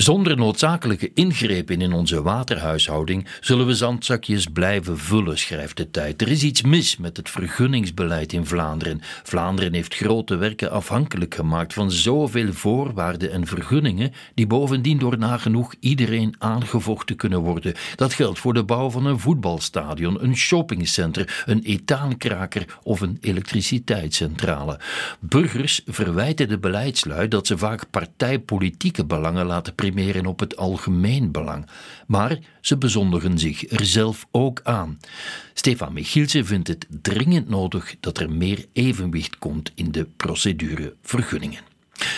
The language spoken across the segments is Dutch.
Zonder noodzakelijke ingrepen in onze waterhuishouding zullen we zandzakjes blijven vullen, schrijft de tijd. Er is iets mis met het vergunningsbeleid in Vlaanderen. Vlaanderen heeft grote werken afhankelijk gemaakt van zoveel voorwaarden en vergunningen, die bovendien door nagenoeg iedereen aangevochten kunnen worden. Dat geldt voor de bouw van een voetbalstadion, een shoppingcenter, een etaankraker of een elektriciteitscentrale. Burgers verwijten de beleidslui dat ze vaak partijpolitieke belangen laten primeren op het algemeen belang. Maar ze bezondigen zich er zelf ook aan. Stefan Michielsen vindt het dringend nodig dat er meer evenwicht komt in de procedure vergunningen.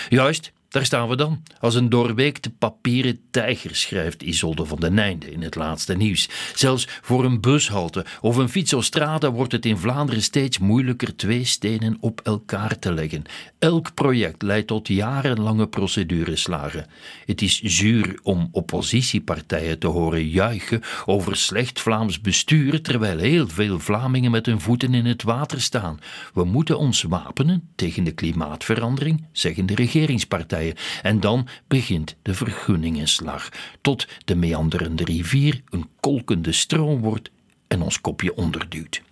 Juist, daar staan we dan, als een doorweekte papieren tijger, schrijft Isolde van den Nijnde in het laatste nieuws. Zelfs voor een bushalte of een fietsostrade wordt het in Vlaanderen steeds moeilijker twee stenen op elkaar te leggen. Elk project leidt tot jarenlange procedureslagen. Het is zuur om oppositiepartijen te horen juichen over slecht Vlaams bestuur, terwijl heel veel Vlamingen met hun voeten in het water staan. We moeten ons wapenen tegen de klimaatverandering, zeggen de regeringspartijen. En dan begint de vergunningenslag, tot de meanderende rivier een kolkende stroom wordt en ons kopje onderduwt.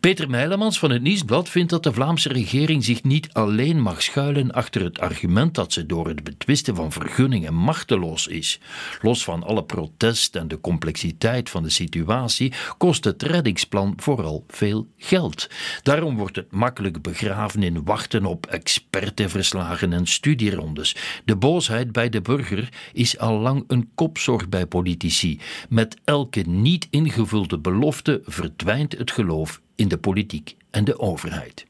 Peter Meilemans van het Nieuwsblad vindt dat de Vlaamse regering zich niet alleen mag schuilen achter het argument dat ze door het betwisten van vergunningen machteloos is. Los van alle protest en de complexiteit van de situatie kost het reddingsplan vooral veel geld. Daarom wordt het makkelijk begraven in wachten op expertenverslagen en studierondes. De boosheid bij de burger is al lang een kopzorg bij politici. Met elke niet ingevulde belofte verdwijnt het geloof in de politiek en de overheid.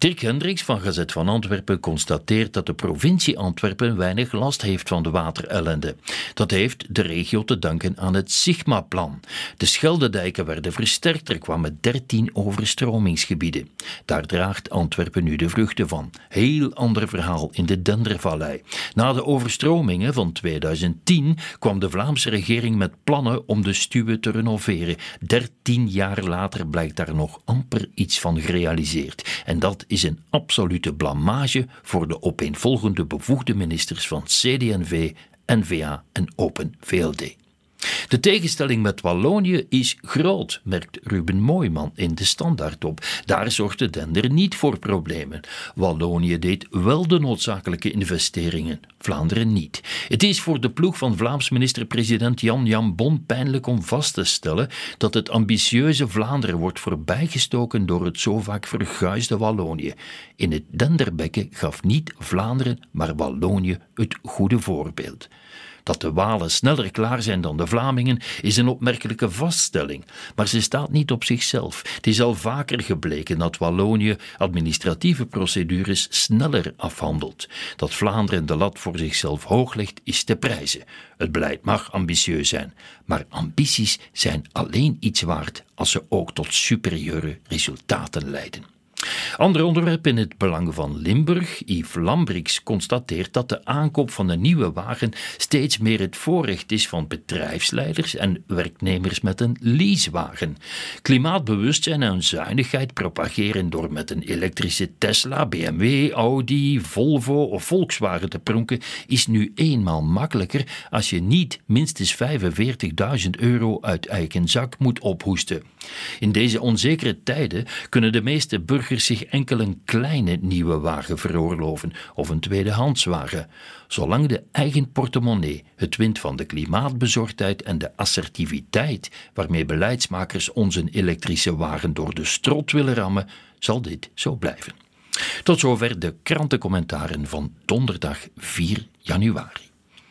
Dirk Hendricks van Gazet van Antwerpen constateert dat de provincie Antwerpen weinig last heeft van de waterellende. Dat heeft de regio te danken aan het Sigma-plan. De Scheldedijken werden versterkt, er kwamen 13 overstromingsgebieden. Daar draagt Antwerpen nu de vruchten van. Heel ander verhaal in de Dendervallei. Na de overstromingen van 2010 kwam de Vlaamse regering met plannen om de stuwen te renoveren. 13 jaar later blijkt daar nog amper iets van gerealiseerd. En dat is een absolute blamage voor de opeenvolgende bevoegde ministers van CD&V, NVA en Open VLD. De tegenstelling met Wallonië is groot, merkt Ruben Mooiman in de standaard op. Daar zorgde Dender niet voor problemen. Wallonië deed wel de noodzakelijke investeringen, Vlaanderen niet. Het is voor de ploeg van Vlaams minister-president Jan Jan Bon pijnlijk om vast te stellen dat het ambitieuze Vlaanderen wordt voorbijgestoken door het zo vaak verguisde Wallonië. In het Denderbekken gaf niet Vlaanderen, maar Wallonië het goede voorbeeld. Dat de Walen sneller klaar zijn dan de Vlamingen is een opmerkelijke vaststelling, maar ze staat niet op zichzelf. Het is al vaker gebleken dat Wallonië administratieve procedures sneller afhandelt. Dat Vlaanderen de lat voor zichzelf hoog legt, is te prijzen. Het beleid mag ambitieus zijn, maar ambities zijn alleen iets waard als ze ook tot superieure resultaten leiden. Ander onderwerp in het belang van Limburg. Yves Lambrix constateert dat de aankoop van een nieuwe wagen steeds meer het voorrecht is van bedrijfsleiders en werknemers met een leasewagen. Klimaatbewustzijn en zuinigheid propageren door met een elektrische Tesla, BMW, Audi, Volvo of Volkswagen te pronken is nu eenmaal makkelijker als je niet minstens 45.000 euro uit eigen zak moet ophoesten. In deze onzekere tijden kunnen de meeste burgers zich enkel een kleine nieuwe wagen veroorloven of een tweedehandswagen, zolang de eigen portemonnee het wint van de klimaatbezorgdheid en de assertiviteit waarmee beleidsmakers onze elektrische wagen door de strot willen rammen, zal dit zo blijven. Tot zover de krantencommentaren van donderdag 4 januari.